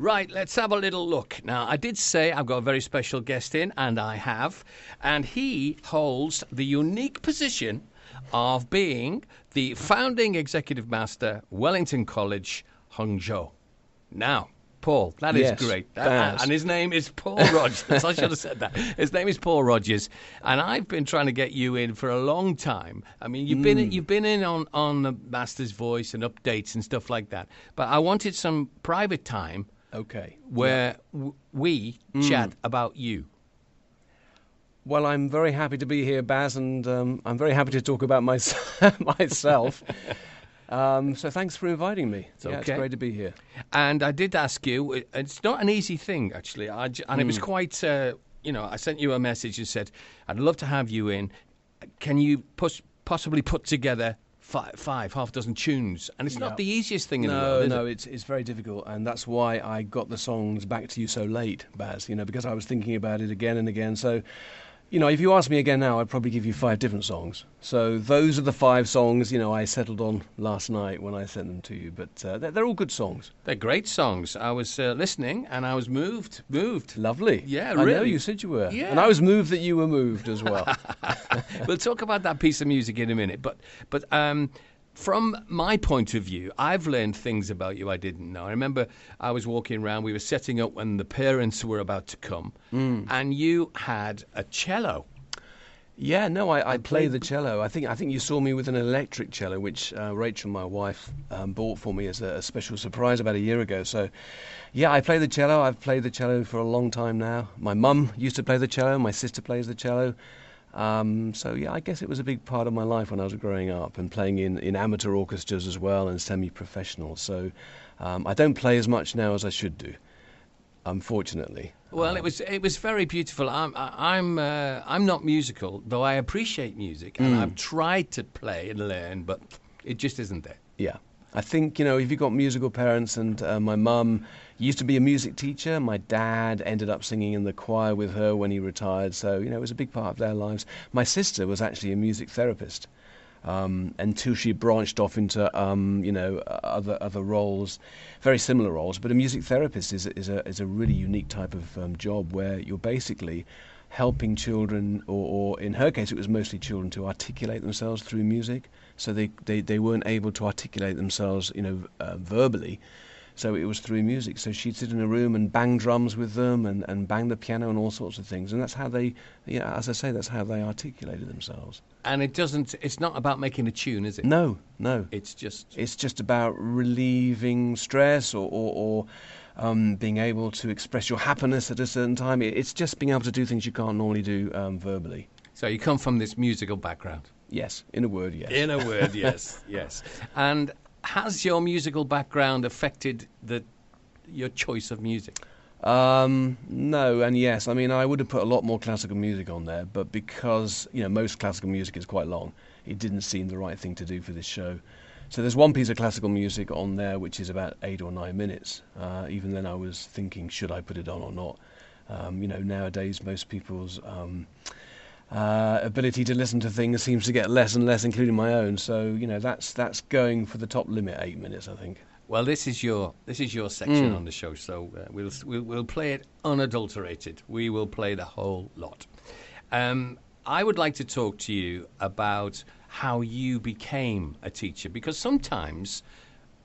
Right, let's have a little look. Now, I did say I've got a very special guest in, and I have. And he holds the unique position of being the founding executive master, Wellington College, Hangzhou. Now, Paul, that is Yes, great. That- and his name is Paul Rogers. I should have said that. His name is Paul Rogers, and I've been trying to get you in for a long time. I mean, you've been Hmm. you've been in on on the Master's Voice and updates and stuff like that. But I wanted some private time Okay. where w- we Hmm. chat about you. Well, I'm very happy to be here, Baz, and um, I'm very happy to talk about my, myself. um, so thanks for inviting me. yeah, okay. it's great to be here. And I did ask you. It's not an easy thing, actually. I j and it was Hmm. quite. Uh, you know, I sent you a message and said, "I'd love to have you in. Can you pos- possibly put together five, five, half dozen tunes?" And it's Yeah. not the easiest thing in the world. is no, it? it's it's very difficult, and that's why I got the songs back to you so late, Baz. You know, because I was thinking about it again and again. So, you know, if you ask me again now, I'd probably give you five different songs. So those are the five songs. You know, I settled on last night when I sent them to you, but uh, they're, they're all good songs. They're great songs. I was uh, listening and I was moved, moved. Lovely. Yeah, I know really. you said you were, Yeah. and I was moved that you were moved as well. we'll talk about that piece of music in a minute. But but um, from my point of view, I've learned things about you I didn't know. I remember I was walking around. We were setting up when the parents were about to come, Mm. and you had a cello. Yeah, no, I, I play played- the cello. I think I think you saw me with an electric cello, which uh, Rachel, my wife, um, bought for me as a, a special surprise about a year ago. So, yeah, I play the cello. I've played the cello for a long time now. My mum used to play the cello. My sister plays the cello. Um, so yeah, I guess it was a big part of my life when I was growing up and playing in, in amateur orchestras as well and semi-professional. So um, I don't play as much now as I should do, unfortunately. Well, it was it was very beautiful. I'm I- I'm uh, I'm not musical, though I appreciate music, and Mm. I've tried to play and learn, but it just isn't there. Yeah. I think, you know, if you've got musical parents, and uh, my mum used to be a music teacher, my dad ended up singing in the choir with her when he retired, so, you know, it was a big part of their lives. My sister was actually a music therapist um, until she branched off into, um, you know, other, other roles, very similar roles. But a music therapist is, is, a, is a really unique type of um, job where you're basically helping children, or, or in her case, it was mostly children, to articulate themselves through music. So they, they, they weren't able to articulate themselves, you know, uh, verbally. So it was through music. So she'd sit in a room and bang drums with them and, and bang the piano and all sorts of things. And that's how they, yeah, as I say, that's how they articulated themselves. And it doesn't. It's not about making a tune, is it? No, no. It's just It's just about relieving stress or, or, or um, being able to express your happiness at a certain time. It's just being able to do things you can't normally do um, verbally. so you come from this musical background. Yes, in a word, yes. In a word, yes, yes. And has your musical background affected the your choice of music? Um, no, and yes. I mean, I would have put a lot more classical music on there, but because you know most classical music is quite long, it didn't seem the right thing to do for this show. So there's one piece of classical music on there which is about eight or nine minutes. Uh, even then, I was thinking, should I put it on or not? Um, you know, nowadays most people's um, uh, ability to listen to things seems to get less and less, including my own. So you know, that's that's going for the top limit, eight minutes, I think. Well, this is your this is your section Mm. on the show, so uh, we'll, we'll we'll play it unadulterated. We will play the whole lot. Um, I would like to talk to you about how you became a teacher, because sometimes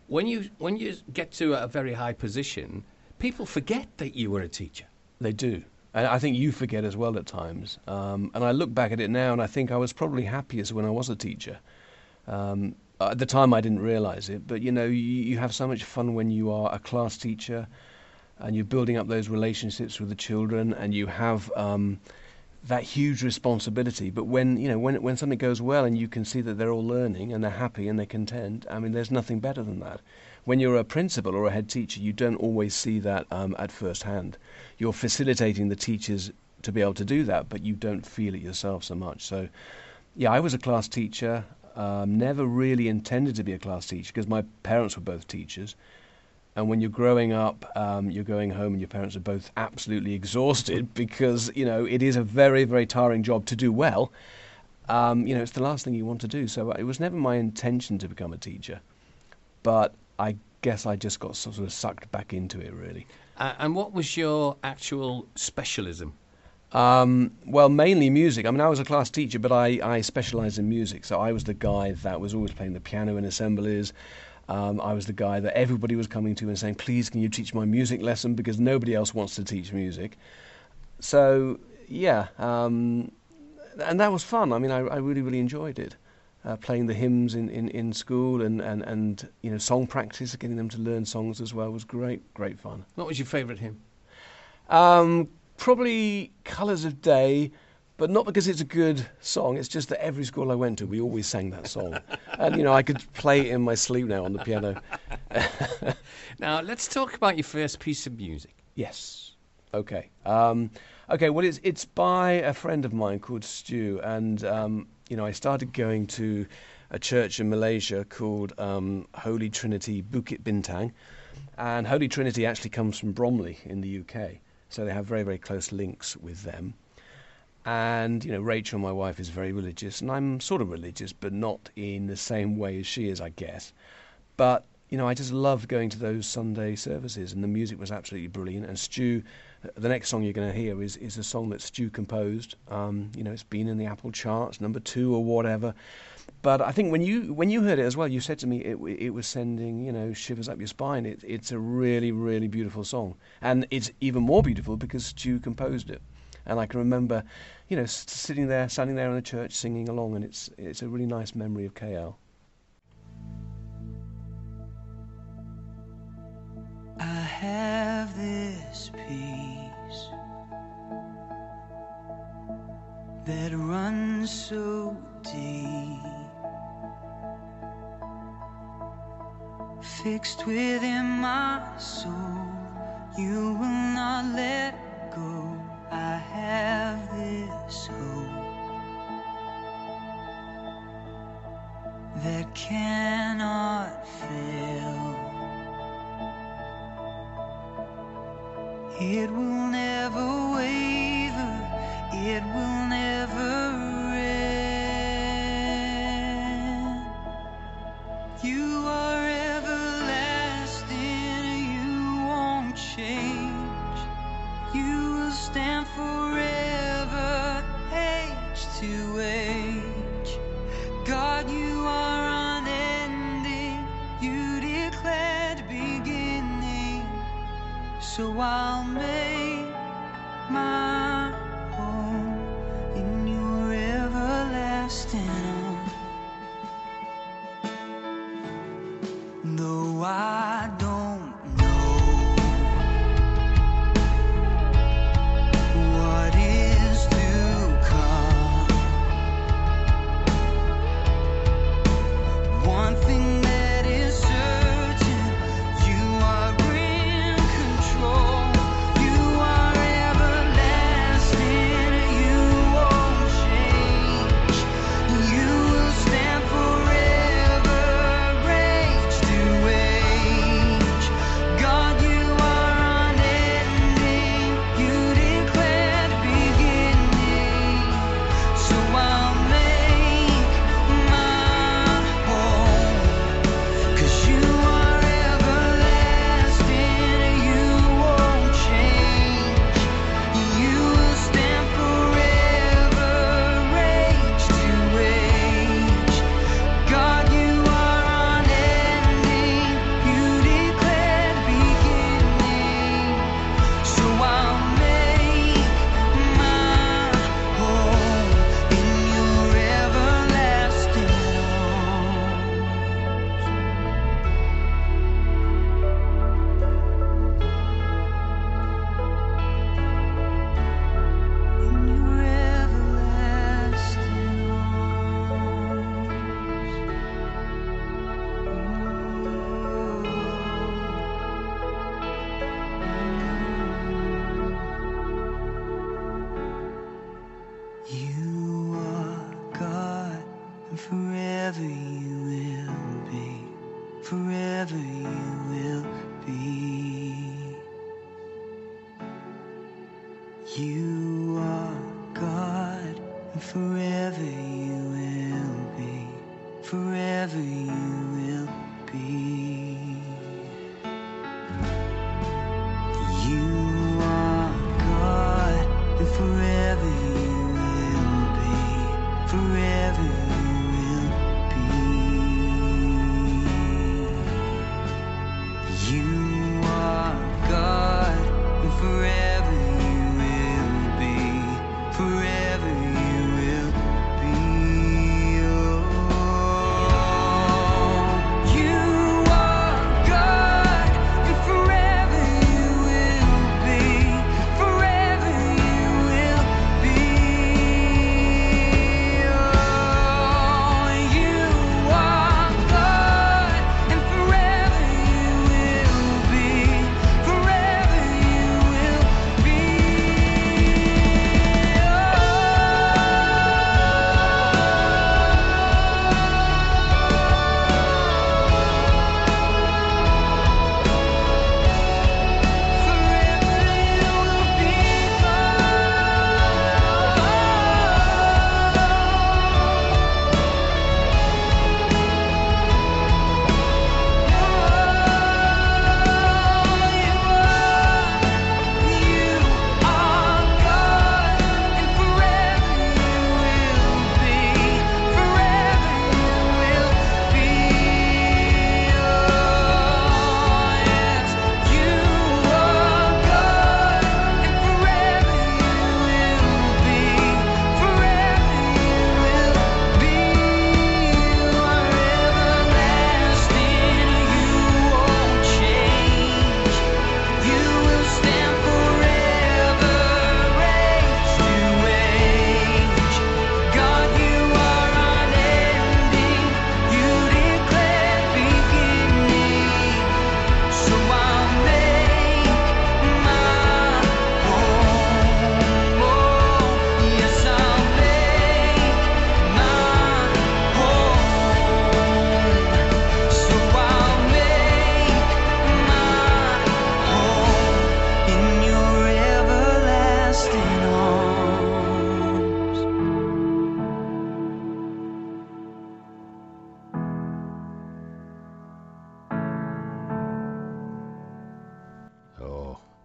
when you when you get to a very high position, people forget that you were a teacher. They do. And I think you forget as well at times. Um, and I look back at it now and I think I was probably happiest when I was a teacher. Um, at the time, I didn't realize it, but you know, you, you have so much fun when you are a class teacher and you're building up those relationships with the children and you have um, that huge responsibility. But when, you know, when, when something goes well and you can see that they're all learning and they're happy and they're content, I mean, there's nothing better than that. When you're a principal or a head teacher, you don't always see that um, at first hand. You're facilitating the teachers to be able to do that, but you don't feel it yourself so much. So, yeah, I was a class teacher. Um, never really intended to be a class teacher because my parents were both teachers. And when you're growing up, um, you're going home and your parents are both absolutely exhausted because, you know, it is a very, very tiring job to do well. Um, you know, it's the last thing you want to do. So it was never my intention to become a teacher. But I guess I just got sort of sucked back into it, really. Uh, and what was your actual specialism? Um, well, mainly music. I mean, I was a class teacher, but I, I specialised in music. So I was the guy that was always playing the piano in assemblies. Um, I was the guy that everybody was coming to and saying, please, can you teach my music lesson? Because nobody else wants to teach music. So, yeah. Um, and that was fun. I mean, I, I really, really enjoyed it. Uh, playing the hymns in, in, in school and, and, and you know song practice, getting them to learn songs as well was great, great fun. What was your favourite hymn? Um, probably Colours of Day, but not because it's a good song. It's just that every school I went to, we always sang that song, and you know I could play it in my sleep now on the piano. now let's talk about your first piece of music. Yes. Okay. Um, okay. Well, it's it's by a friend of mine called Stu, and um, you know I started going to a church in Malaysia called um, Holy Trinity Bukit Bintang, and Holy Trinity actually comes from Bromley in the UK. So they have very, very close links with them. And, you know, Rachel, my wife, is very religious, and I'm sort of religious, but not in the same way as she is, I guess. But, you know, I just loved going to those Sunday services, and the music was absolutely brilliant. And Stu, the next song you're going to hear is, is a song that Stu composed. Um, you know, it's been in the Apple charts, number two or whatever. But I think when you when you heard it as well, you said to me it it was sending you know shivers up your spine. It, it's a really really beautiful song, and it's even more beautiful because Stu composed it. And I can remember, you know, sitting there, standing there in the church, singing along, and it's it's a really nice memory of KL. I have this peace that runs so deep. fixed within my soul. You will not let go. I have this hope that cannot fail. It will never waver. It will never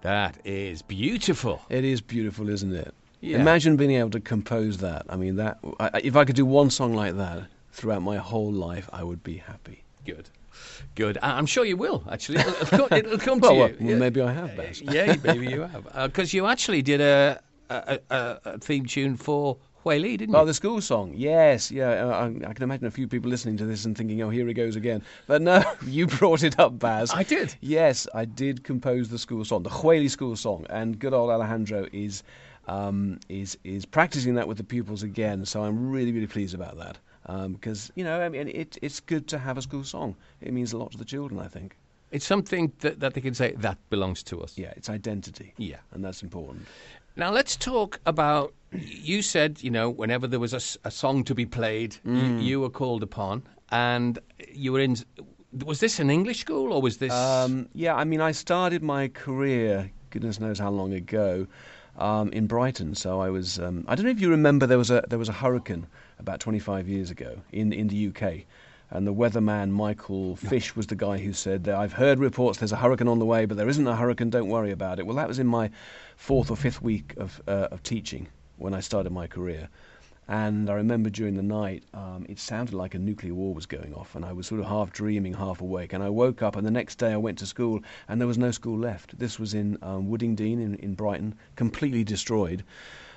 That is beautiful. It is beautiful, isn't it? Yeah. Imagine being able to compose that. I mean, that I, if I could do one song like that throughout my whole life, I would be happy. Good. Good. I'm sure you will, actually. It'll, it'll come, Well, to you. well, maybe I have, Baz. yeah, maybe you have. Uh, because you actually did a, a, a, a theme tune for Huili, didn't you? Oh, the school song. Yes, yeah. uh, I, I can imagine a few people listening to this and thinking, "Oh, here he goes again." But no, you brought it up, Baz. I did. Yes, I did compose the school song, the Huili school song, and good old Alejandro is um, is is practicing that with the pupils again. So I'm really really pleased about that because you know I mean it, it's good to have a school song. It means a lot to the children. I think. It's something that, that they can say, that belongs to us. Yeah, it's identity. Yeah. and that's important. Now let's talk about. You said, you know, whenever there was a, a song to be played, you, you were called upon, and you were in. Was this an English school or was this? Um, yeah, I mean, I started my career, goodness knows how long ago, um, in Brighton. So I was. Um, I don't know if you remember there was a there was a hurricane about 25 years ago in in the UK. And the weatherman Michael Fish was the guy who said I've heard reports there's a hurricane on the way, but there isn't a hurricane. Don't worry about it. Well, that was in my fourth or fifth week of uh, of teaching when I started my career. And I remember during the night, um, it sounded like a nuclear war was going off, and I was sort of half dreaming, half awake. And I woke up, and the next day I went to school, and there was no school left. This was in um, Woodingdean in, in Brighton, completely destroyed.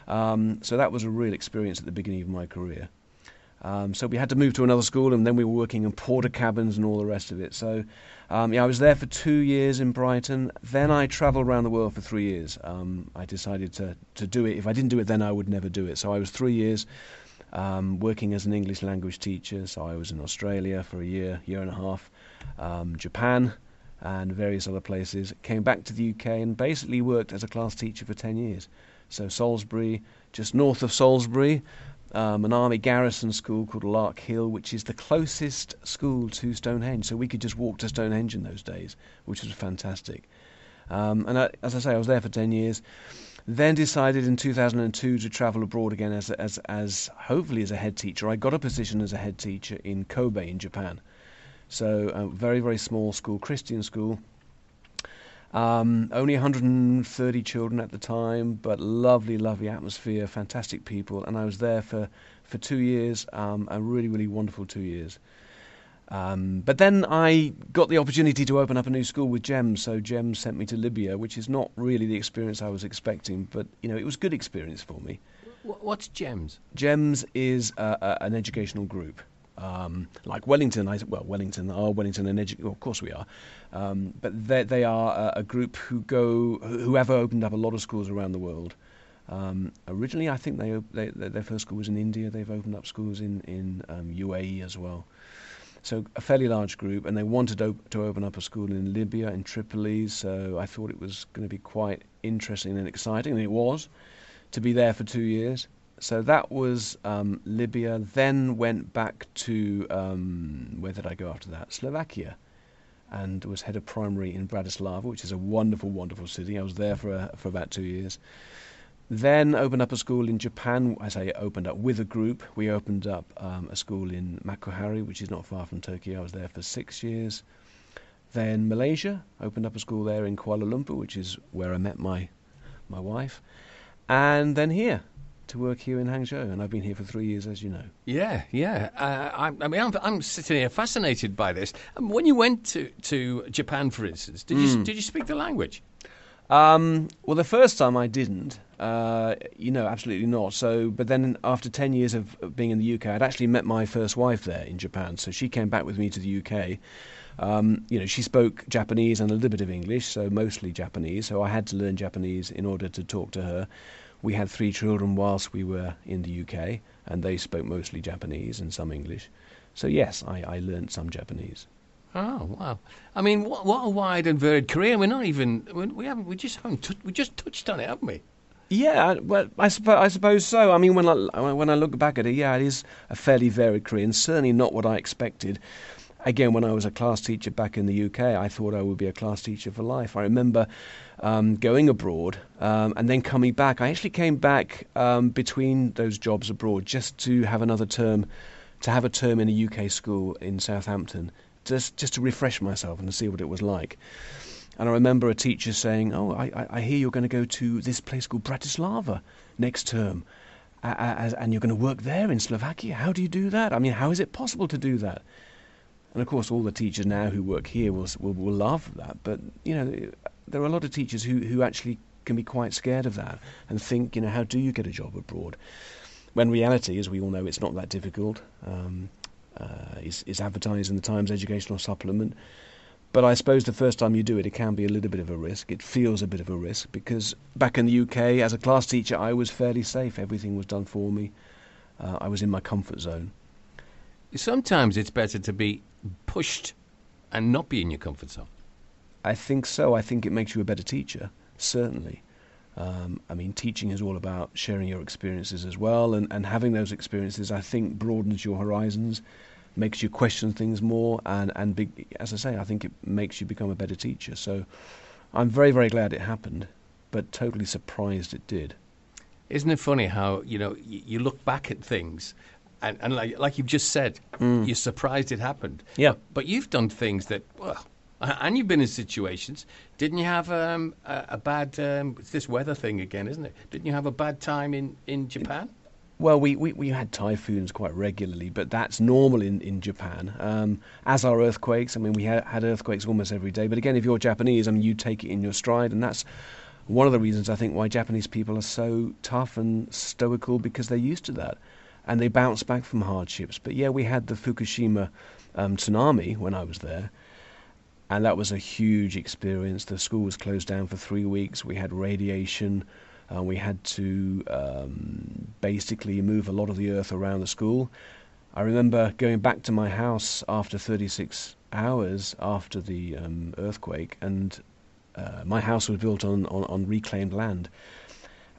Um, so that was a real experience at the beginning of my career. Um, so we had to move to another school, and then we were working in Portakabins and all the rest of it. So, um, yeah, I was there for two years in Brighton. Then I travelled around the world for three years. Um, I decided to to do it. If I didn't do it, then I would never do it. So I was three years um, working as an English language teacher. So I was in Australia for a year, year and a half, um, Japan, and various other places. Came back to the UK and basically worked as a class teacher for ten years. So Salisbury, just north of Salisbury, um, an army garrison school called Larkhill, which is the closest school to Stonehenge. So we could just walk to Stonehenge in those days, which was fantastic. Um, and I, as I say, I was there for 10 years. Then decided in 2002 to travel abroad again as, as, as hopefully as a head teacher. I got a position as a head teacher in Kobe in Japan. So a very, very small school, Christian school. Um, only 130 children at the time, but lovely, lovely atmosphere, fantastic people. And I was there for, for two years, um, a really, really wonderful two years. Um, but then I got the opportunity to open up a new school with GEMS, so GEMS sent me to Libya, which is not really the experience I was expecting, but you know it was a good experience for me. What's Gems? GEMS is uh, uh, an educational group. Um, like Wellington, I, well, Wellington are Wellington an edu- well, of course we are, um, but they, are a, a group who go who have opened up a lot of schools around the world. Um, originally, I think they, they, their first school was in India. They've opened up schools in in um, UAE as well. So a fairly large group, and they wanted op- to open up a school in Libya, in Tripoli. So I thought it was going to be quite interesting and exciting, and it was to be there for two years. So that was um, Libya. Then went back to um, where did I go after that? Slovakia, and was head of primary in Bratislava, which is a wonderful, wonderful city. I was there for uh, for about two years. Then opened up a school in Japan. I say opened up with a group. We opened up um, a school in Makuhari, which is not far from Tokyo. I was there for six years. Then Malaysia opened up a school there in Kuala Lumpur, which is where I met my my wife. And then here to work here in Hangzhou, and I've been here for three years, as you know. Yeah, yeah. Uh, I, I mean, I'm, I'm sitting here fascinated by this. Um, when you went to, to Japan, for instance, did you did you speak the language? Um, well, the first time I didn't, uh, you know, absolutely not. So, but then after 10 years of of being in the UK, I'd actually met my first wife there in Japan. So she came back with me to the UK. Um, you know, she spoke Japanese and a little bit of English, so mostly Japanese. So I had to learn Japanese in order to talk to her. We had three children whilst we were in the UK, and they spoke mostly Japanese and some English. So yes, I, I learned some Japanese. Oh wow! I mean, what, what a wide and varied career. We're not even we- we haven't we just haven't tou- we just touched on it, haven't we? Yeah, well, I suppose, I suppose so. I mean, when I when I look back at it, yeah, it is a fairly varied career, and certainly not what I expected. Again, when I was a class teacher back in the UK, I thought I would be a class teacher for life. I remember um, going abroad um, and then coming back. I actually came back um, between those jobs abroad just to have another term, to have a term in a UK school in Southampton, just just to refresh myself and to see what it was like. And I remember a teacher saying, "Oh, I, I- hear you're going to go to this place called Bratislava next term, and you're going to work there in Slovakia. How do you do that? I mean, how is it possible to do that?" And of course, all the teachers now who work here will, will, will laugh at that. But you know, there are a lot of teachers who, who actually can be quite scared of that and think, you know, how do you get a job abroad? When reality, as we all know, it's not that difficult. Um, uh, it's, it's advertised in the Times Educational Supplement. But I suppose the first time you do it, it can be a little bit of a risk. It feels a bit of a risk because back in the UK, as a class teacher, I was fairly safe. Everything was done for me. Uh, I was in my comfort zone. Sometimes it's better to be pushed and not be in your comfort zone. I think so. I think it makes you a better teacher, certainly. Um, I mean, teaching is all about sharing your experiences as well, and, and having those experiences, I think, broadens your horizons, makes you question things more, and, and be, as I say, I think it makes you become a better teacher. So I'm very, very glad it happened, but totally surprised it did. Isn't it funny how you know y- you look back at things, and, and like like you've just said, you're surprised it happened. Yeah. But you've done things that well, and you've been in situations. Didn't you have um, a, a bad? Um, it's this weather thing again, isn't it? Didn't you have a bad time in in Japan? Well, we, we, we had typhoons quite regularly, but that's normal in, in Japan. Um, as are earthquakes. I mean, we ha- had earthquakes almost every day. But again, if you're Japanese, I mean, you take it in your stride. And that's one of the reasons I think why Japanese people are so tough and stoical because they're used to that. And they bounce back from hardships. But yeah, we had the Fukushima um, tsunami when I was there. And that was a huge experience. The school was closed down for three weeks. We had radiation. Uh, we had to um, basically move a lot of the earth around the school. I remember going back to my house after 36 hours after the um, earthquake, and uh, my house was built on, on, on reclaimed land.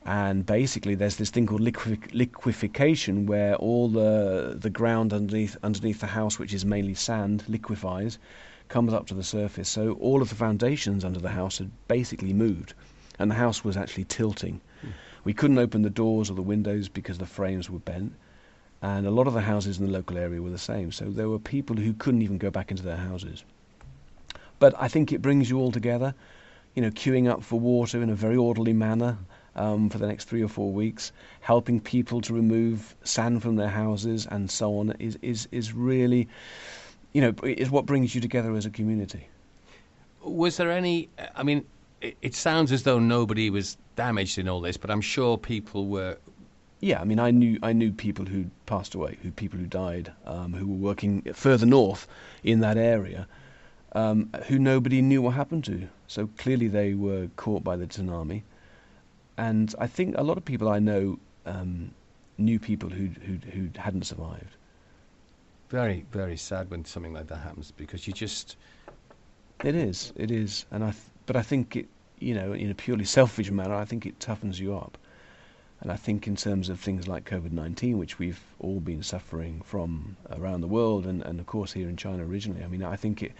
And basically, there's this thing called liquefaction, where all the the ground underneath underneath the house, which is mainly sand, liquefies, comes up to the surface. So all of the foundations under the house had basically moved, and the house was actually tilting. We couldn't open the doors or the windows because the frames were bent, and a lot of the houses in the local area were the same. So there were people who couldn't even go back into their houses. But I think it brings you all together, you know, queuing up for water in a very orderly manner um, for the next three or four weeks, helping people to remove sand from their houses and so on is is is really, you know, is what brings you together as a community. Was there any? I mean, it, it sounds as though nobody was damaged in all this, but I'm sure people were. Yeah, I mean, I knew I knew people who passed away, who people who died, um, who were working further north in that area, um, who nobody knew what happened to. So clearly they were caught by the tsunami, and I think a lot of people I know um, knew people who who who hadn't survived. Very, very sad when something like that happens because you just. It is, it is, and I. Th- but I think it, you know, in a purely selfish manner, I think it toughens you up. And I think in terms of things like COVID 19, which we've all been suffering from around the world and, and of course here in China originally, I mean, I think it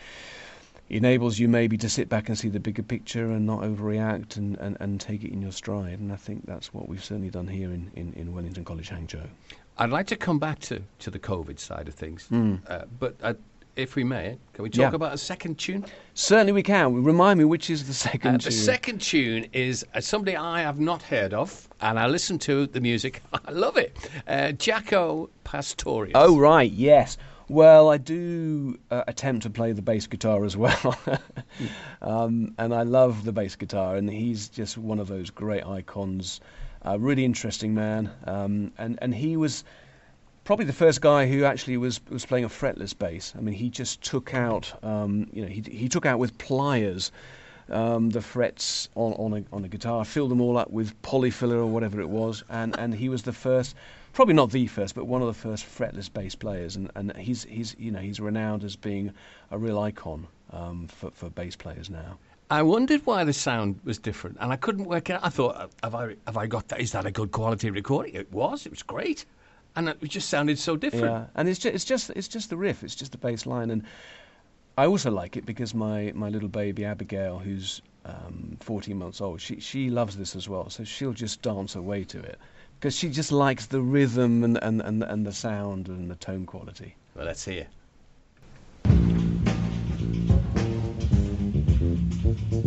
enables you maybe to sit back and see the bigger picture and not overreact and, and, and take it in your stride. And I think that's what we've certainly done here in, in, in Wellington College, Hangzhou. I'd like to come back to, to the COVID side of things, Mm. uh, but uh, if we may, can we talk Yeah. about a second tune? Certainly we can. Remind me which is the second Uh, tune. the second tune is uh, somebody I have not heard of, and I listen to the music. I love it. Uh, Jaco Pastorius. Oh right, yes. Well, I do uh, attempt to play the bass guitar as well, um, and I love the bass guitar. And he's just one of those great icons. A really interesting man, um, and and he was probably the first guy who actually was was playing a fretless bass. I mean, he just took out, um, you know, he he took out with pliers. Um, the frets on on a, on a guitar, filled them all up with Polyfilla or whatever it was, and, and he was the first, probably not the first, but one of the first fretless bass players, and, and he's he's you know he's renowned as being a real icon um, for for bass players now. I wondered why the sound was different, and I couldn't work it out. I thought, uh, have I have I got that? Is that a good quality recording? It was. It was great, and it just sounded so different. Yeah, and it's just it's just it's just the riff, it's just the bass line, and I also like it because my, my little baby Abigail, who's um, 14 months old, she she loves this as well, so she'll just dance away to it because she just likes the rhythm and, and, and, and the sound and the tone quality. Well, let's hear. Thank you.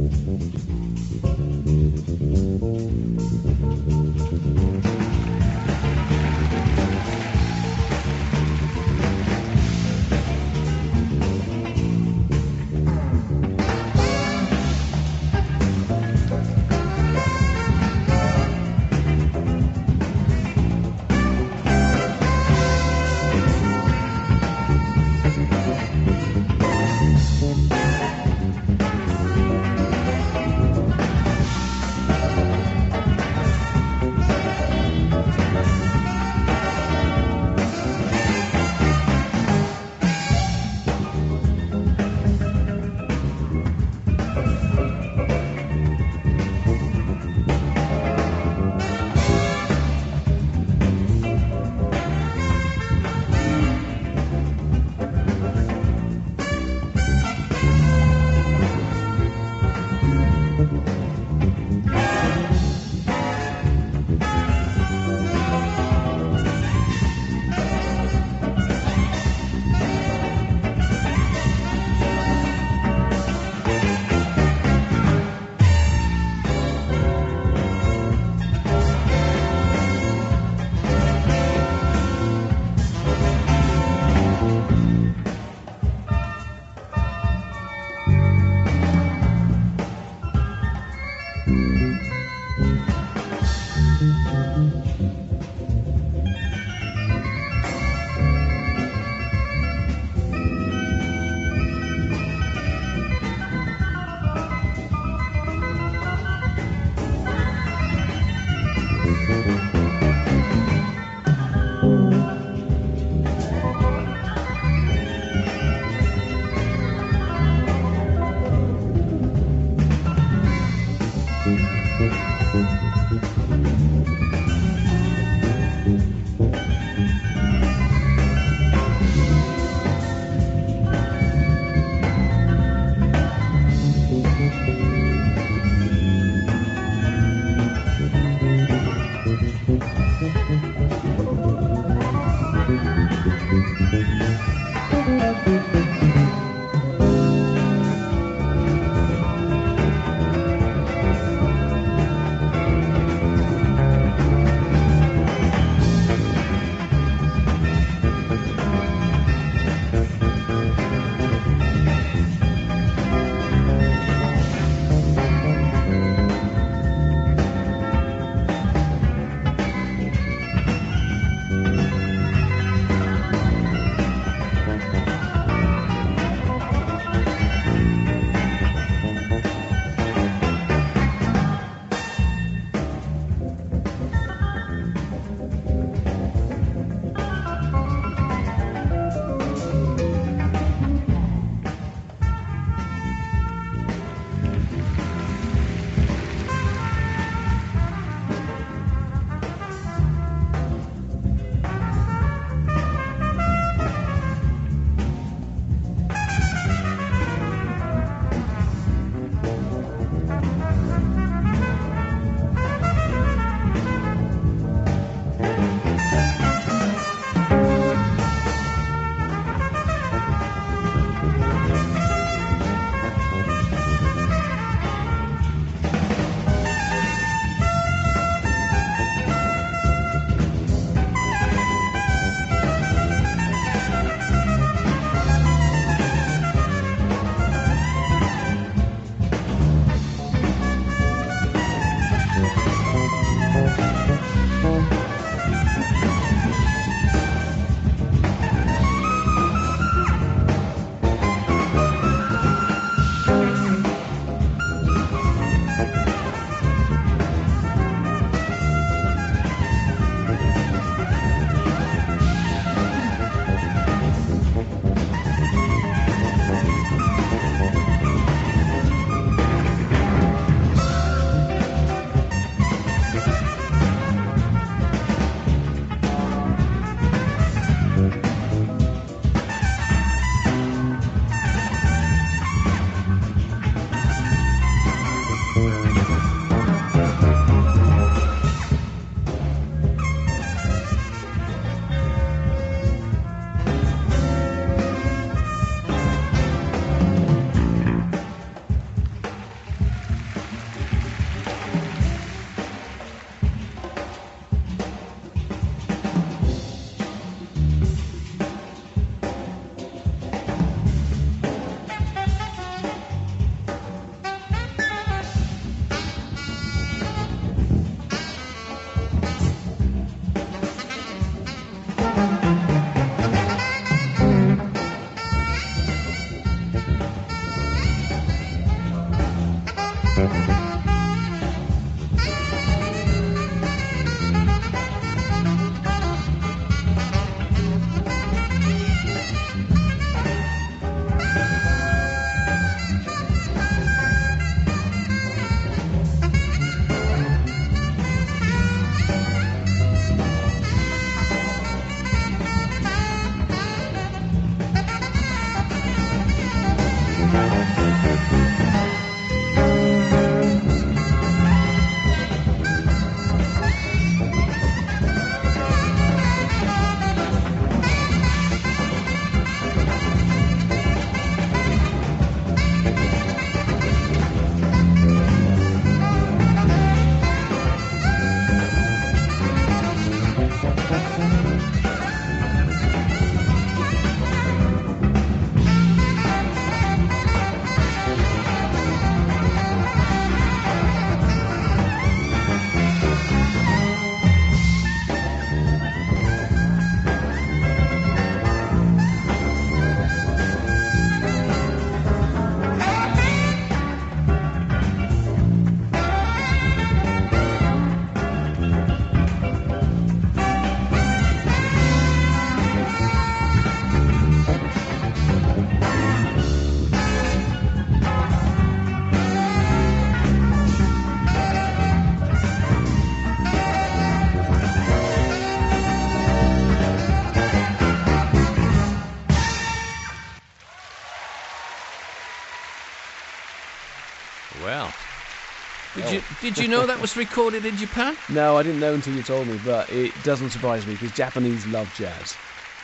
Did you know that was recorded in Japan? No, I didn't know until you told me, but it doesn't surprise me because Japanese love jazz.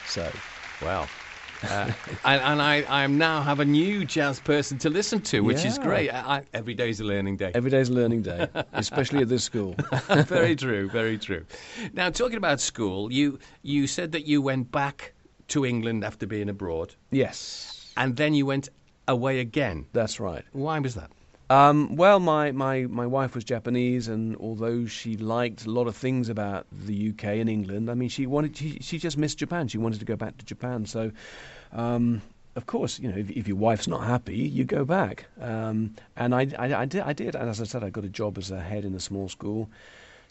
So, Well, uh, and, and I, I now have a new jazz person to listen to, which is great. I, I, every day's a learning day. every day's a learning day, especially at this school. very true, very true. Now, talking about school, you you said that you went back to England after being abroad, yes, and then you went away again. that's right. Why was that? Um, well, my, my, my wife was Japanese, and although she liked a lot of things about the UK and England, I mean, she wanted she, she just missed Japan. She wanted to go back to Japan. So, um, of course, you know, if, if your wife's not happy, you go back. Um, and I, I, I did, I did, and as I said, I got a job as a head in a small school.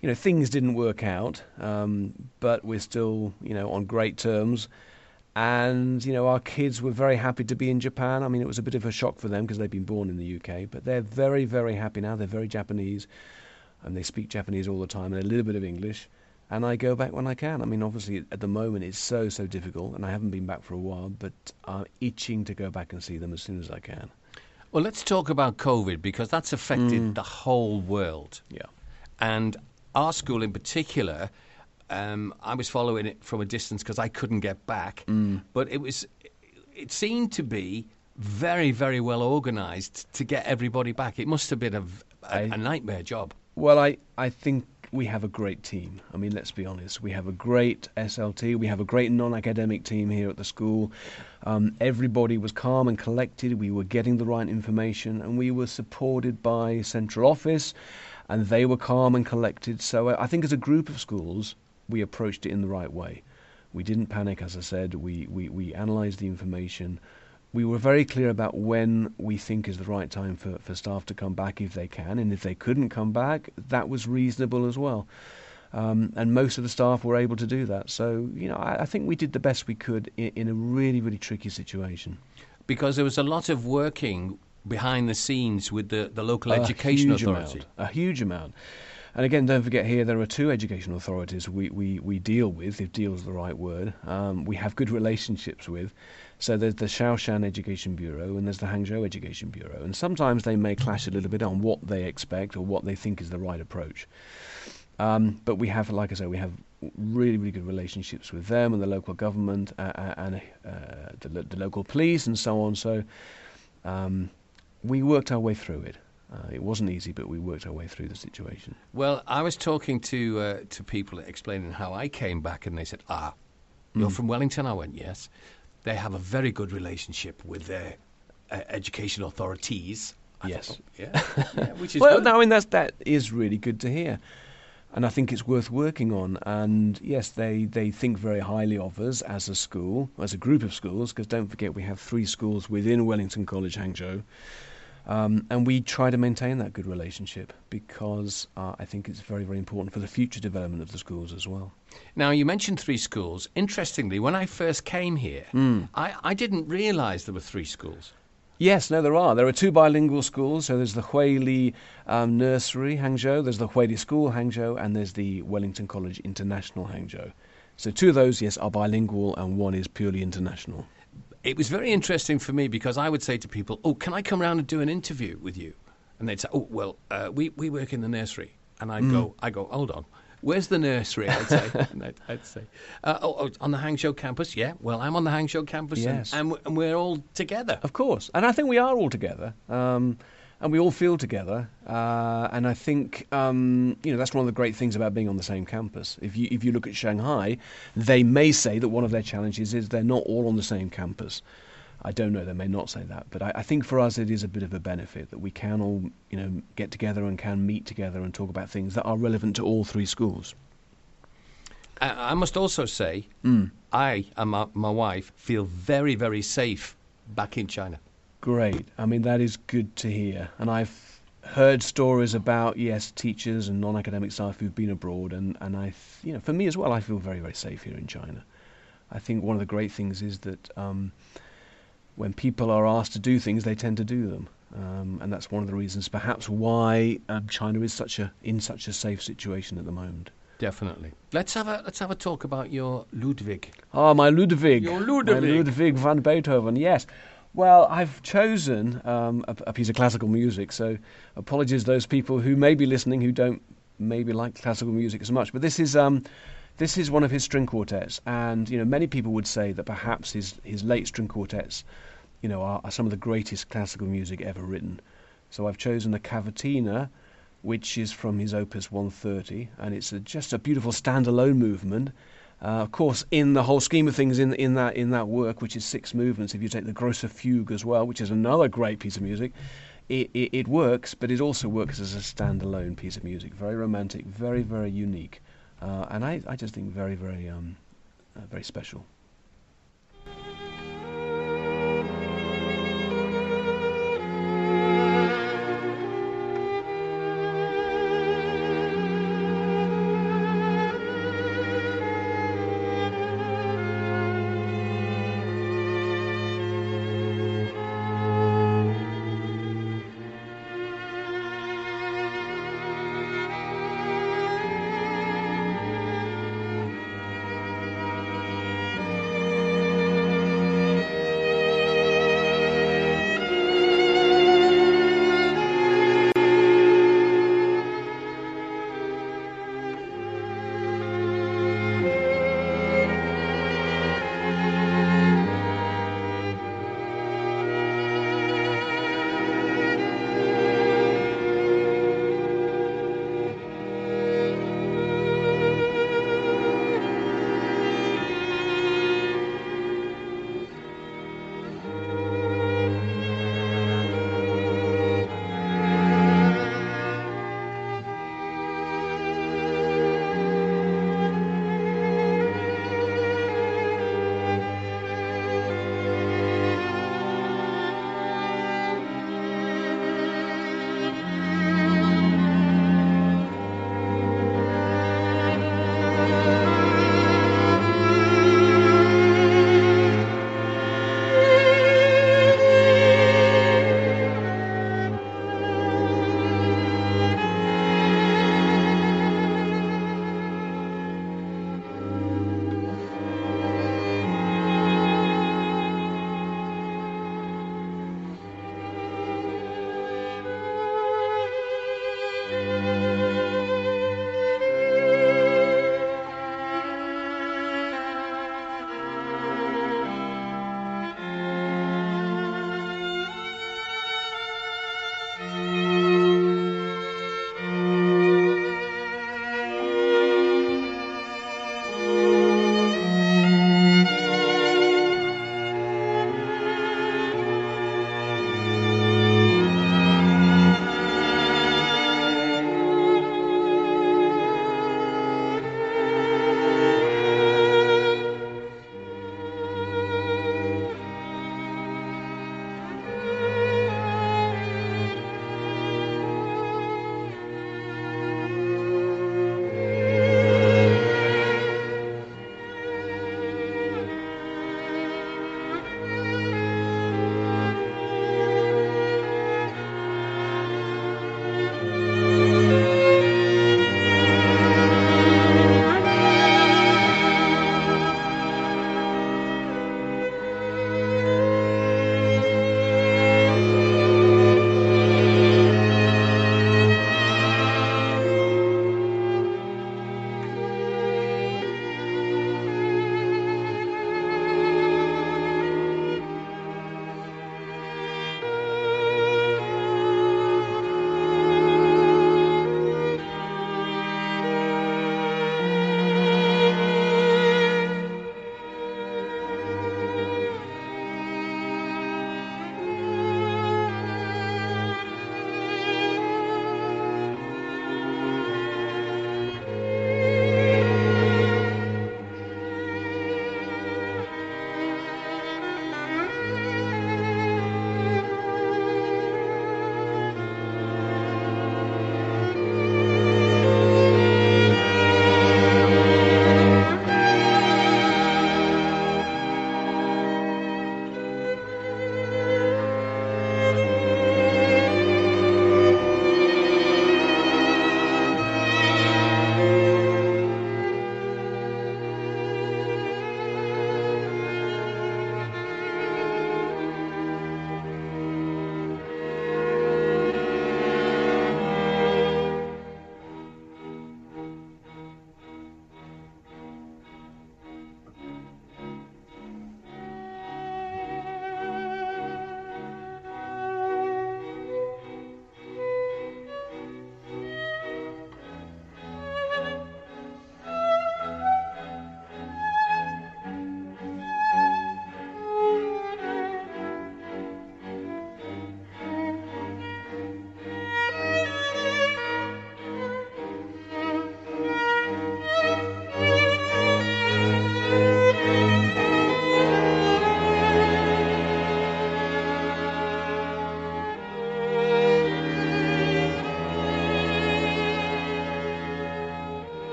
You know, things didn't work out, um, but we're still, you know, on great terms. And you know, our kids were very happy to be in Japan. I mean, it was a bit of a shock for them because they've been born in the UK, but they're very, very happy now. They're very Japanese, and they speak Japanese all the time and a little bit of English. And I go back when I can. I mean, obviously, at the moment, it's so, so difficult, and I haven't been back for a while, but I'm itching to go back and see them as soon as I can. Well, let's talk about COVID because that's affected mm. the whole world. Yeah. And our school in particular, um, I was following it from a distance because I couldn't get back. But it was, it seemed to be very, very well organised to get everybody back. It must have been a, a- I- a nightmare job. Well, I, I think we have a great team. I mean, let's be honest. We have a great SLT. We have a great non academic team here at the school. Um, everybody was calm and collected. We were getting the right information, and we were supported by central office, and they were calm and collected. So uh, I think as a group of schools, we approached it in the right way. We didn't panic, as I said. We, we, we analysed the information. We were very clear about when we think is the right time for, for staff to come back if they can, and if they couldn't come back, that was reasonable as well. Um, and most of the staff were able to do that. So, you know, I, I think we did the best we could in, in a really, really tricky situation. Because there was a lot of working behind the scenes with the, the local A education huge authority. Amount, a huge amount. And again, don't forget here there are two education authorities we, we, we deal with, if deal is the right word, um, we have good relationships with. So there's the Xiaoshan Education Bureau and there's the Hangzhou Education Bureau. And sometimes they may clash a little bit on what they expect or what they think is the right approach. Um, but we have, like I say, we have really, really good relationships with them and the local government uh, uh, and uh, the, the local police and so on. So um, we worked our way through it. Uh, it wasn't easy, but we worked our way through the situation. Well, I was talking to uh, to people explaining how I came back, and they said, "Ah, you're Mm. from Wellington." I went, "Yes." They have a very good relationship with their uh, education authorities. I Yes. thought, yeah, yeah, which is well, good. no, I mean that's that is really good to hear, and I think it's worth working on. And yes, they they think very highly of us as a school, as a group of schools, because don't forget we have three schools within Wellington College, Hangzhou. Um, and we try to maintain that good relationship because uh, I think it's very, very important for the future development of the schools as well. Now, you mentioned three schools. Interestingly, when I first came here, Hmm. I, I didn't realise there were three schools. Yes, no, there are. There are two bilingual schools. So there's the Huili um, Nursery, Hangzhou, there's the Huili School, Hangzhou, and there's the Wellington College International, Hangzhou. So two of those, yes, are bilingual, and one is purely international. It was very interesting for me because I would say to people, "Oh, can I come round and do an interview with you?" And they'd say, "Oh, well, uh, we we work in the nursery." And I'd Mm. go, "I go, hold on." Where's the nursery? I'd say. and I'd, I'd say, uh, oh, oh, on the Hangzhou campus. Yeah, well, I'm on the Hangzhou campus, and- Yes. and, and we're all together. Of course, and I think we are all together, um, and we all feel together. Uh, and I think um, you know that's one of the great things about being on the same campus. If you if you look at Shanghai, they may say that one of their challenges is they're not all on the same campus. I don't know; they may not say that, but I, I think for us it is a bit of a benefit that we can all you know get together and can meet together and talk about things that are relevant to all three schools. I, I must also say, Mm. I and my, my wife feel very, very safe back in China. Great. I mean, that is good to hear. And I've heard stories about, yes, teachers and non academic staff who've been abroad. And, and I, you know, for me as well, I feel very, very safe here in China. I think one of the great things is that um, when people are asked to do things, they tend to do them. Um, and that's one of the reasons, perhaps, why um, China is such a in such a safe situation at the moment. Definitely. Let's have a let's have a talk about your Ludwig. Ah, my Ludwig. Your Ludwig. My Ludwig. Ludwig van Beethoven, yes. Well, I've chosen um, a, a, piece of classical music, so apologies to those people who may be listening who don't maybe like classical music as much. But this is um, this is one of his string quartets, and you know many people would say that perhaps his his late string quartets, you know, are, are some of the greatest classical music ever written. So I've chosen the Cavatina, which is from his Opus 130, and it's a, just a beautiful standalone movement. Uh, of course, in the whole scheme of things, in in that in that work, which is six movements, if you take the Grosse Fuge as well, which is another great piece of music, it, it, it works, but it also works as a standalone piece of music. Very romantic, very very unique, uh, and I, I just think very very um, uh, very special.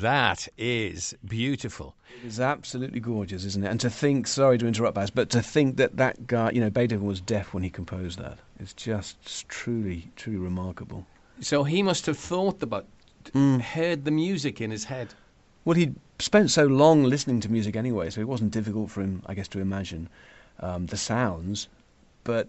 That is beautiful. It's absolutely gorgeous, isn't it? And to think, sorry to interrupt, Baz, but to think that that guy, you know, Beethoven was deaf when he composed that. It's just truly, truly remarkable. So he must have thought about, Mm. heard the music in his head. Well, he'd spent so long listening to music anyway, so it wasn't difficult for him, I guess, to imagine um, the sounds. But,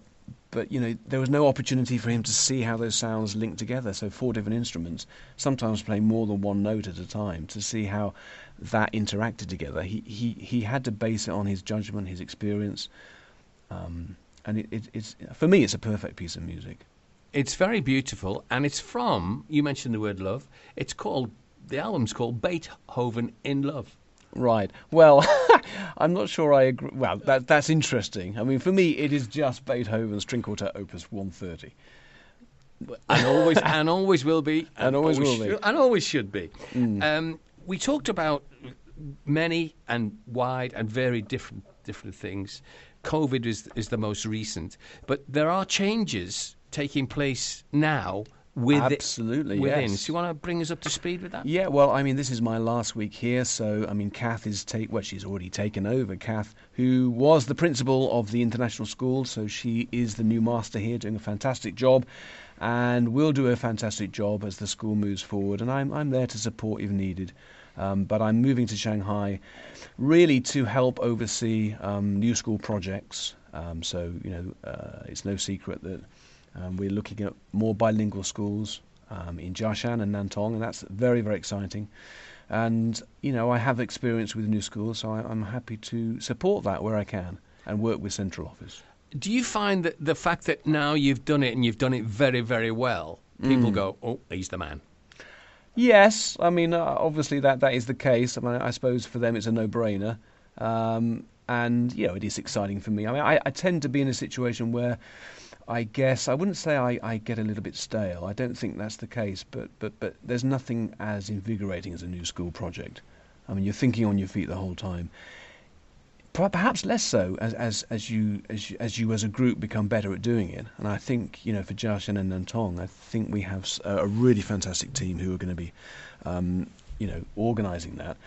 but you know, there was no opportunity for him to see how those sounds linked together. So four different instruments, sometimes playing more than one note at a time, to see how that interacted together. He he he had to base it on his judgment, his experience, um, and it, it, it's for me, it's a perfect piece of music. It's very beautiful, and it's from, you mentioned the word love, it's called, the album's called Beethoven in Love. Right. Well, I'm not sure I agree. Well, that, that's interesting. I mean, for me, it is just Beethoven's String Quartet Opus 130. and always and always will be, And always will be. Mm. and always should be. Um, we talked about many and wide and very different different things. COVID is is the most recent, but there are changes taking place now with Absolutely, within. yes. So you want to bring us up to speed with that? Yeah, well, I mean, this is my last week here, so I mean, Kath is take well, she's already taken over. Kath, who was the principal of the international school, so she is the new master here, doing a fantastic job, and will do a fantastic job as the school moves forward. And I'm I'm there to support if needed. Um, but I'm moving to Shanghai, really to help oversee um, new school projects. Um, so you know, uh, it's no secret that um, we're looking at more bilingual schools um, in Jiashan and Nantong, and that's very, very exciting. And you know, I have experience with new schools, so I, I'm happy to support that where I can and work with central office. Do you find that the fact that now you've done it and you've done it very very well, Mm. people go, "Oh, he's the man." Yes, I mean, uh, obviously that that is the case. I mean, I suppose for them it's a no-brainer, um, and you know, it is exciting for me. I mean, I, I tend to be in a situation where. I guess I wouldn't say I, I get a little bit stale. I don't think that's the case, but, but but there's nothing as invigorating as a new school project. I mean, you're thinking on your feet the whole time. Perhaps less so as as as you as you, as you as a group become better at doing it. And I think you know for Jiashan and Nantong, I think we have a really fantastic team who are going to be, um, you know, organising that.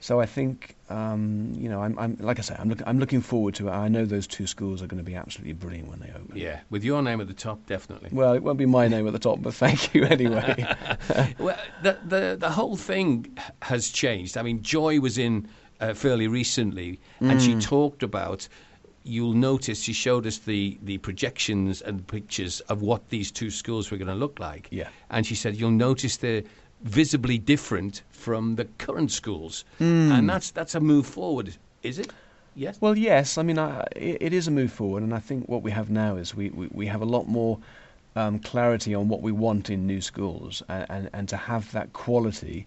So I think, um, you know, I'm, I'm like I say, I'm, look, I'm looking forward to it. I know those two schools are going to be absolutely brilliant when they open. Yeah, with your name at the top, definitely. Well, it won't be my name at the top, but thank you anyway. Well, the, the the whole thing has changed. I mean, Joy was in uh, fairly recently, and Mm. she talked about. You'll notice she showed us the, the projections and pictures of what these two schools were going to look like. Yeah. And she said you'll notice they're visibly different from the current schools, Hmm. and that's that's a move forward, is it? Yes. Well, yes. I mean, I, it, it is a move forward, and I think what we have now is we, we, we have a lot more um, clarity on what we want in new schools, and, and, and to have that quality,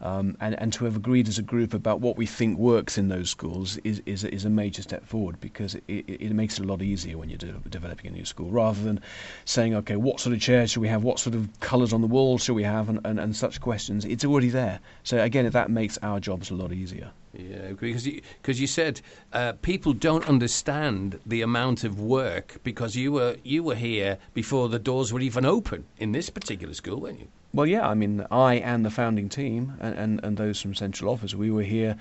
um, and, and to have agreed as a group about what we think works in those schools is, is, is a major step forward because it, it, makes it a lot easier when you're de- developing a new school rather than saying, okay, what sort of chairs should we have, what sort of colours on the walls should we have, and, and, and such questions. It's already there. So, again, that makes our jobs a lot easier. Yeah, because you, cause you said uh, people don't understand the amount of work because you were you were here before the doors were even open in this particular school, weren't you? Well, yeah, I mean, I and the founding team and, and, and those from central office, we were here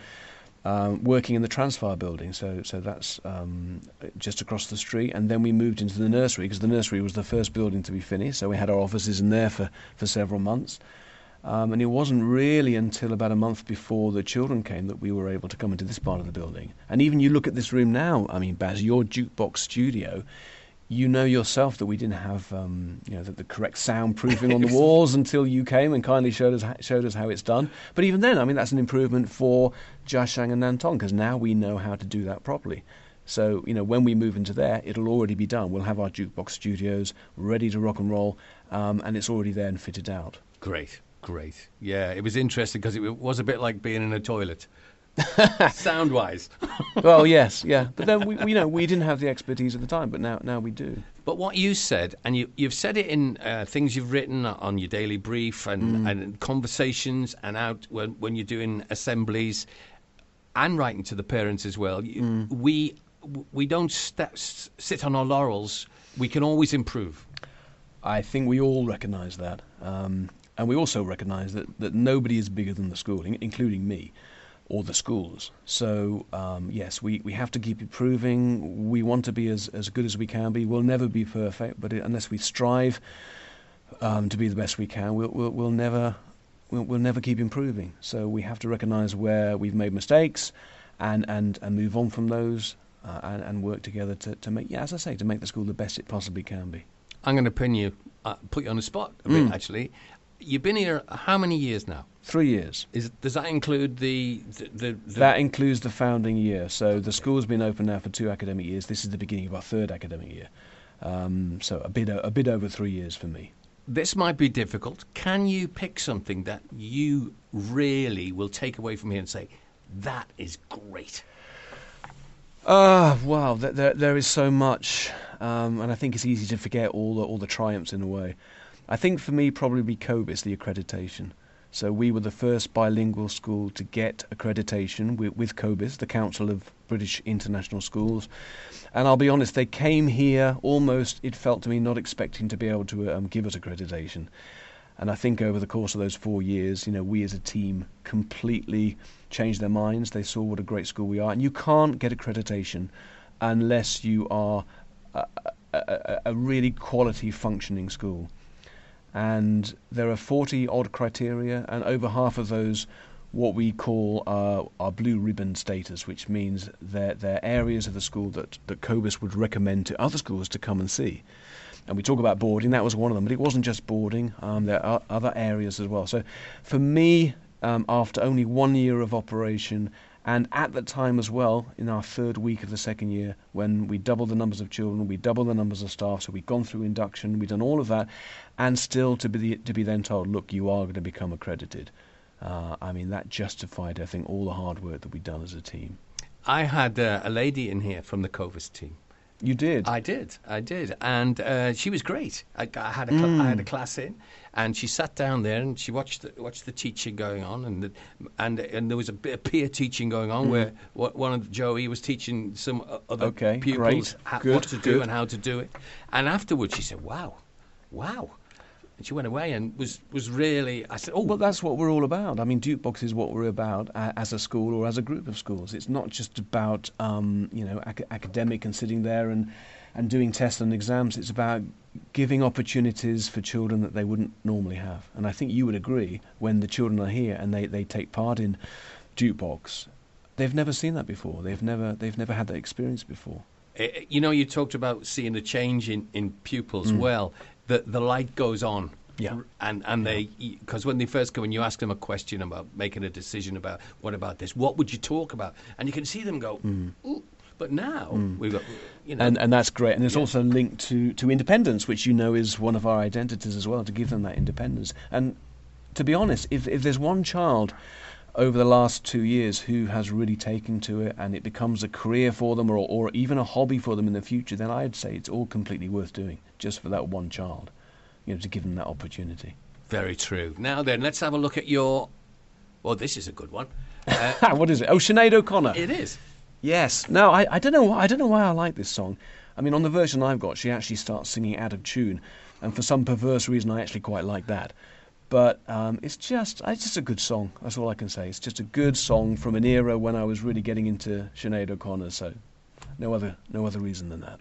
um, working in the transfer building. So, so that's um, just across the street. And then we moved into the nursery because the nursery was the first building to be finished. So we had our offices in there for, for several months. Um, and it wasn't really until about a month before the children came that we were able to come into this part of the building. And even you look at this room now, I mean, Baz, your Dukebox studio, you know yourself that we didn't have um, you know the, the correct soundproofing on the walls until you came and kindly showed us showed us how it's done. But even then, I mean that's an improvement for Jiashan and Nantong because now we know how to do that properly. So you know when we move into there, it'll already be done. We'll have our Dukebox studios ready to rock and roll, um, and it's already there and fitted out. Great, great. Yeah, it was interesting because it was a bit like being in a toilet, sound wise. well, yes, yeah, but then we, we you know we didn't have the expertise at the time, but now now we do. But what you said, and you, you've said it in uh, things you've written on your daily brief and, and conversations and out when, when you're doing assemblies and writing to the parents as well. You, We we don't st- sit on our laurels. We can always improve. I think we all recognise that. Um, and we also recognise that, that nobody is bigger than the school, in, including me or the schools. So, um, yes, we, we have to keep improving. We want to be as, as good as we can be. We'll never be perfect, but it, unless we strive um, to be the best we can, we'll, we'll, we'll never we'll, we'll, never keep improving. So we have to recognise where we've made mistakes and, and, and move on from those uh, and, and work together to, to make, yeah, as I say, to make the school the best it possibly can be. I'm going to pin you, uh, put you on the spot a bit, mm. actually. You've been here how many years now? Three years. Is, does that include the, the, the, the, That includes the founding year. So the school's been open now for two academic years. This is the beginning of our third academic year. Um, so a bit, a bit over three years for me. This might be difficult. Can you pick something that you really will take away from here and say, that is great? Ah, uh, wow, there, there is so much, um, and I think it's easy to forget all the, all the triumphs in a way. I think for me, probably be COBISS, the accreditation. So we were the first bilingual school to get accreditation with, with COBISS, the Council of British International Schools. And I'll be honest, they came here almost, it felt to me, not expecting to be able to um, give us accreditation. And I think over the course of those four years, you know, we as a team completely changed their minds. They saw what a great school we are. And you can't get accreditation unless you are a, a, a really quality functioning school and there are 40 odd criteria, and over half of those what we call uh, our blue ribbon status, which means they're, they're areas of the school that, that COBISS would recommend to other schools to come and see. And we talk about boarding, that was one of them, but it wasn't just boarding, um, there are other areas as well. So for me, um, after only one year of operation and at that time as well, in our third week of the second year, when we doubled the numbers of children, we doubled the numbers of staff, so we'd gone through induction, we'd done all of that, and still to be to be then told, look, you are going to become accredited. Uh, I mean, that justified, I think, all the hard work that we'd done as a team. I had uh, a lady in here from the COBISS team. You did. I did. I did, and uh, she was great. I, I had a cl- mm. I had a mm. class in, and she sat down there and she watched the, watched the teaching going on, and the, and and there was a bit of peer teaching going on mm. where one of Joey was teaching some other okay, pupils ha- what to do and how to do it, and afterwards she said, "Wow, wow." And she went away and was, was really. I said, "Oh, well, that's what we're all about. I mean, Dukebox is what we're about as a school or as a group of schools. It's not just about um, you know ac- academic and sitting there and and doing tests and exams. It's about giving opportunities for children that they wouldn't normally have. And I think you would agree when the children are here and they, they take part in Dukebox, they've never seen that before. They've never they've never had that experience before. Eh, eh, you know, you talked about seeing a change in, in pupils. Mm. Well, the the light goes on. Yeah. And and yeah. they because when they first come and you ask them a question about making a decision about what about this, what would you talk about, and you can see them go, mm. But now mm. we've got, you know, and and that's great. And it's yeah. also linked to to independence, which you know is one of our identities as well, to give them that independence. And to be honest, if if there's one child over the last two years who has really taken to it and it becomes a career for them or, or even a hobby for them in the future, then I'd say it's all completely worth doing just for that one child, you know, to give them that opportunity. Very true. Now then, let's have a look at your. Well, this is a good one. Uh, what is it? Oh, Sinead O'Connor. It is. Yes. No, I, I don't know. I don't know why I like this song. I mean, on the version I've got, she actually starts singing out of tune, and for some perverse reason, I actually quite like that. But um, it's just it's just a good song. That's all I can say. It's just a good song from an era when I was really getting into Sinead O'Connor. So, no other no other reason than that.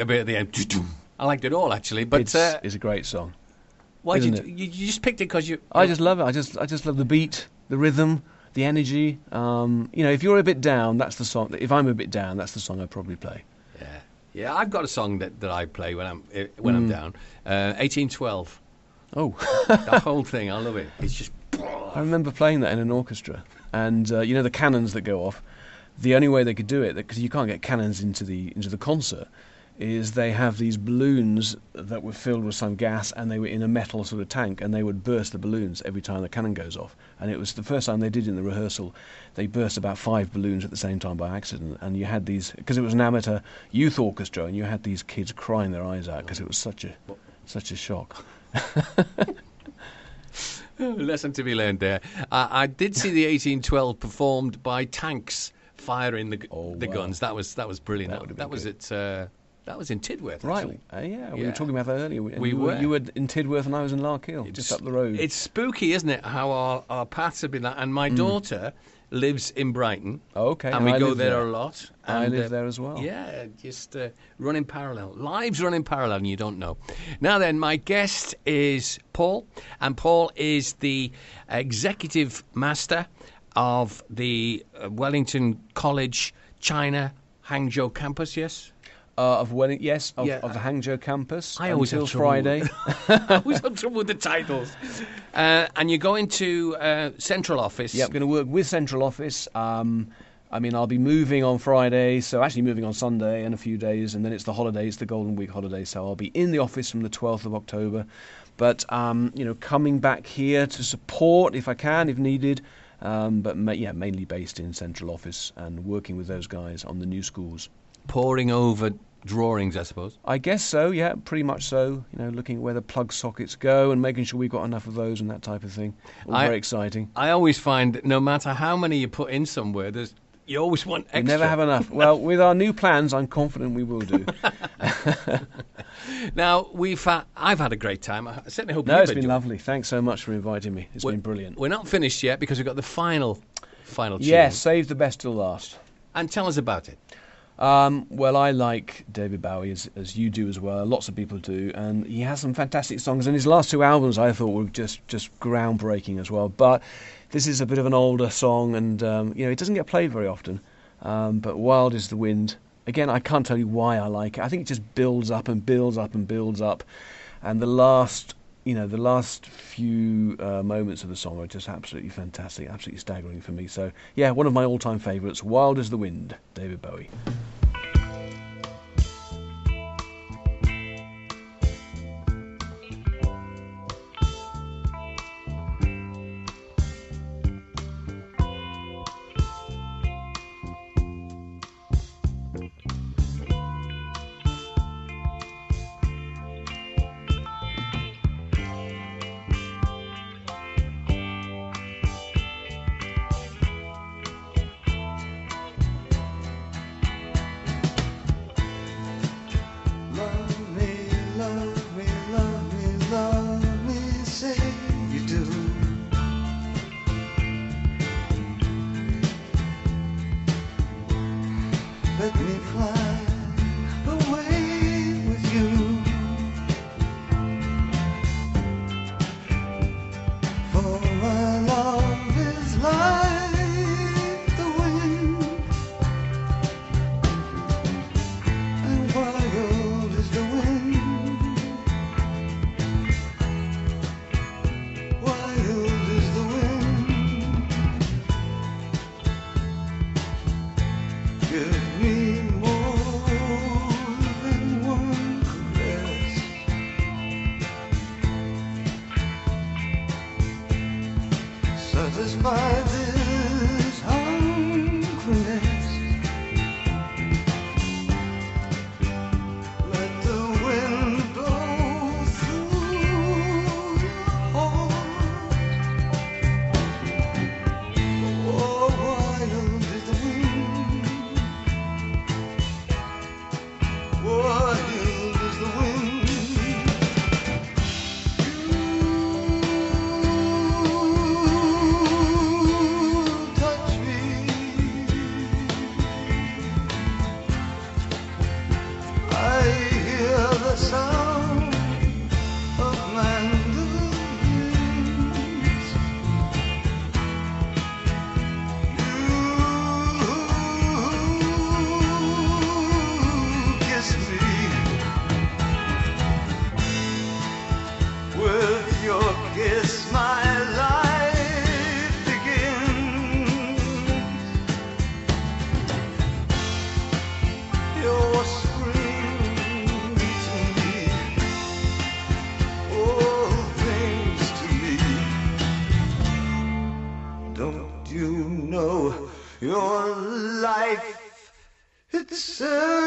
The bit at the end. I liked it all actually, but it's, uh, it's a great song. why did you, you, you just picked it because you? I just love it. I just I just love the beat, the rhythm, the energy. Um, you know, if you're a bit down, that's the song. If I'm a bit down, that's the song I probably play. Yeah, yeah. I've got a song that, that I play when I'm eh, when I'm Mm. down. Uh, 1812. Oh, The whole thing. I love it. It's just. I remember playing that in an orchestra, and uh, you know the cannons that go off. The only way they could do it, because you can't get cannons into the into the concert, is they have these balloons that were filled with some gas, and they were in a metal sort of tank, and they would burst the balloons every time the cannon goes off. And it was the first time they did it in the rehearsal. They burst about five balloons at the same time by accident, and you had these because it was an amateur youth orchestra, and you had these kids crying their eyes out because it was such a such a shock. Lesson to be learned there. Uh, I did see the 1812 performed by tanks firing the Oh, the wow. guns. That was that was brilliant. That That, that was good. at uh, that was in Tidworth. Right. Actually. Uh, yeah, we Yeah. were talking about that earlier. We you were. You were in Tidworth and I was in Larkhill, just up the road. It's spooky, isn't it? How our, our paths have been. Like, and my daughter lives in Brighton. Oh, okay. and we I go live there, there. a lot. I and, live uh, there as well. Yeah, just uh, running parallel. Lives running parallel, and you don't know. Now then, my guest is Paul, and Paul is the executive master of the uh, Wellington College China Hangzhou campus. Yes, Uh, of when, yes, of, Yeah, of the Hangzhou campus. I always until have trouble Friday. I always have trouble with the titles. Uh, and you're going to uh, central office. yeah, I'm going to work with Central Office. Um, I mean, I'll be moving on Friday, so actually moving on Sunday in a few days, and then it's the holidays, the Golden Week holiday, so I'll be in the office from the 12th of October. But, um, you know, coming back here to support if I can, if needed. Um, but ma- yeah, mainly based in Central Office and working with those guys on the new schools. Poring over drawings, I suppose. I guess so, yeah, pretty much so. You know, looking at where the plug sockets go and making sure we've got enough of those and that type of thing. All I- very exciting. I always find that no matter how many you put in somewhere, there's you always want extra. We never have enough. Well, with our new plans, I'm confident we will do. Now we've I've had a great time. I certainly hope no, it's been lovely. Thanks so much for inviting me. It's We're- been brilliant. We're not finished yet because we've got the final, final. Yes, save the best till last. and tell us about it. Um, well, I like David Bowie as, as you do as well. Lots of people do, and he has some fantastic songs. And his last two albums, I thought, were just just groundbreaking as well. But this is a bit of an older song, and um, you know, it doesn't get played very often. Um, but Wild is the Wind. Again, I can't tell you why I like it. I think it just builds up and builds up and builds up, and the last you know, the last few uh, moments of the song are just absolutely fantastic, absolutely staggering for me. So, yeah, one of my all time favourites, Wild as the Wind, David Bowie. your life itself.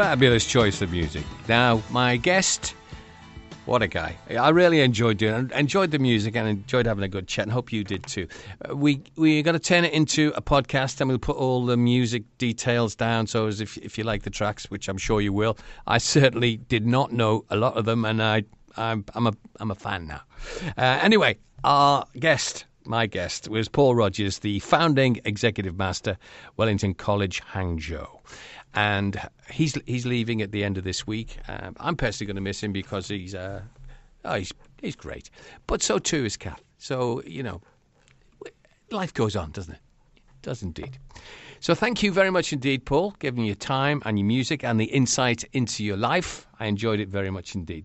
Fabulous choice of music. Now, my guest, what a guy. I really enjoyed doing. Enjoyed the music and enjoyed having a good chat and hope you did too. Uh, we, we're going to turn it into a podcast and we'll put all the music details down so as if, if you like the tracks, which I'm sure you will. I certainly did not know a lot of them and I, I'm, I'm, a, I'm a fan now. Uh, anyway, our guest my guest was Paul Rogers, the founding executive master, Wellington College, Hangzhou. And he's he's leaving at the end of this week. Um, I'm personally going to miss him because he's uh, oh, he's he's great, but so too is Kath. So you know, life goes on, doesn't it? It does indeed. So thank you very much indeed, Paul, giving your time and your music and the insight into your life. I enjoyed it very much indeed.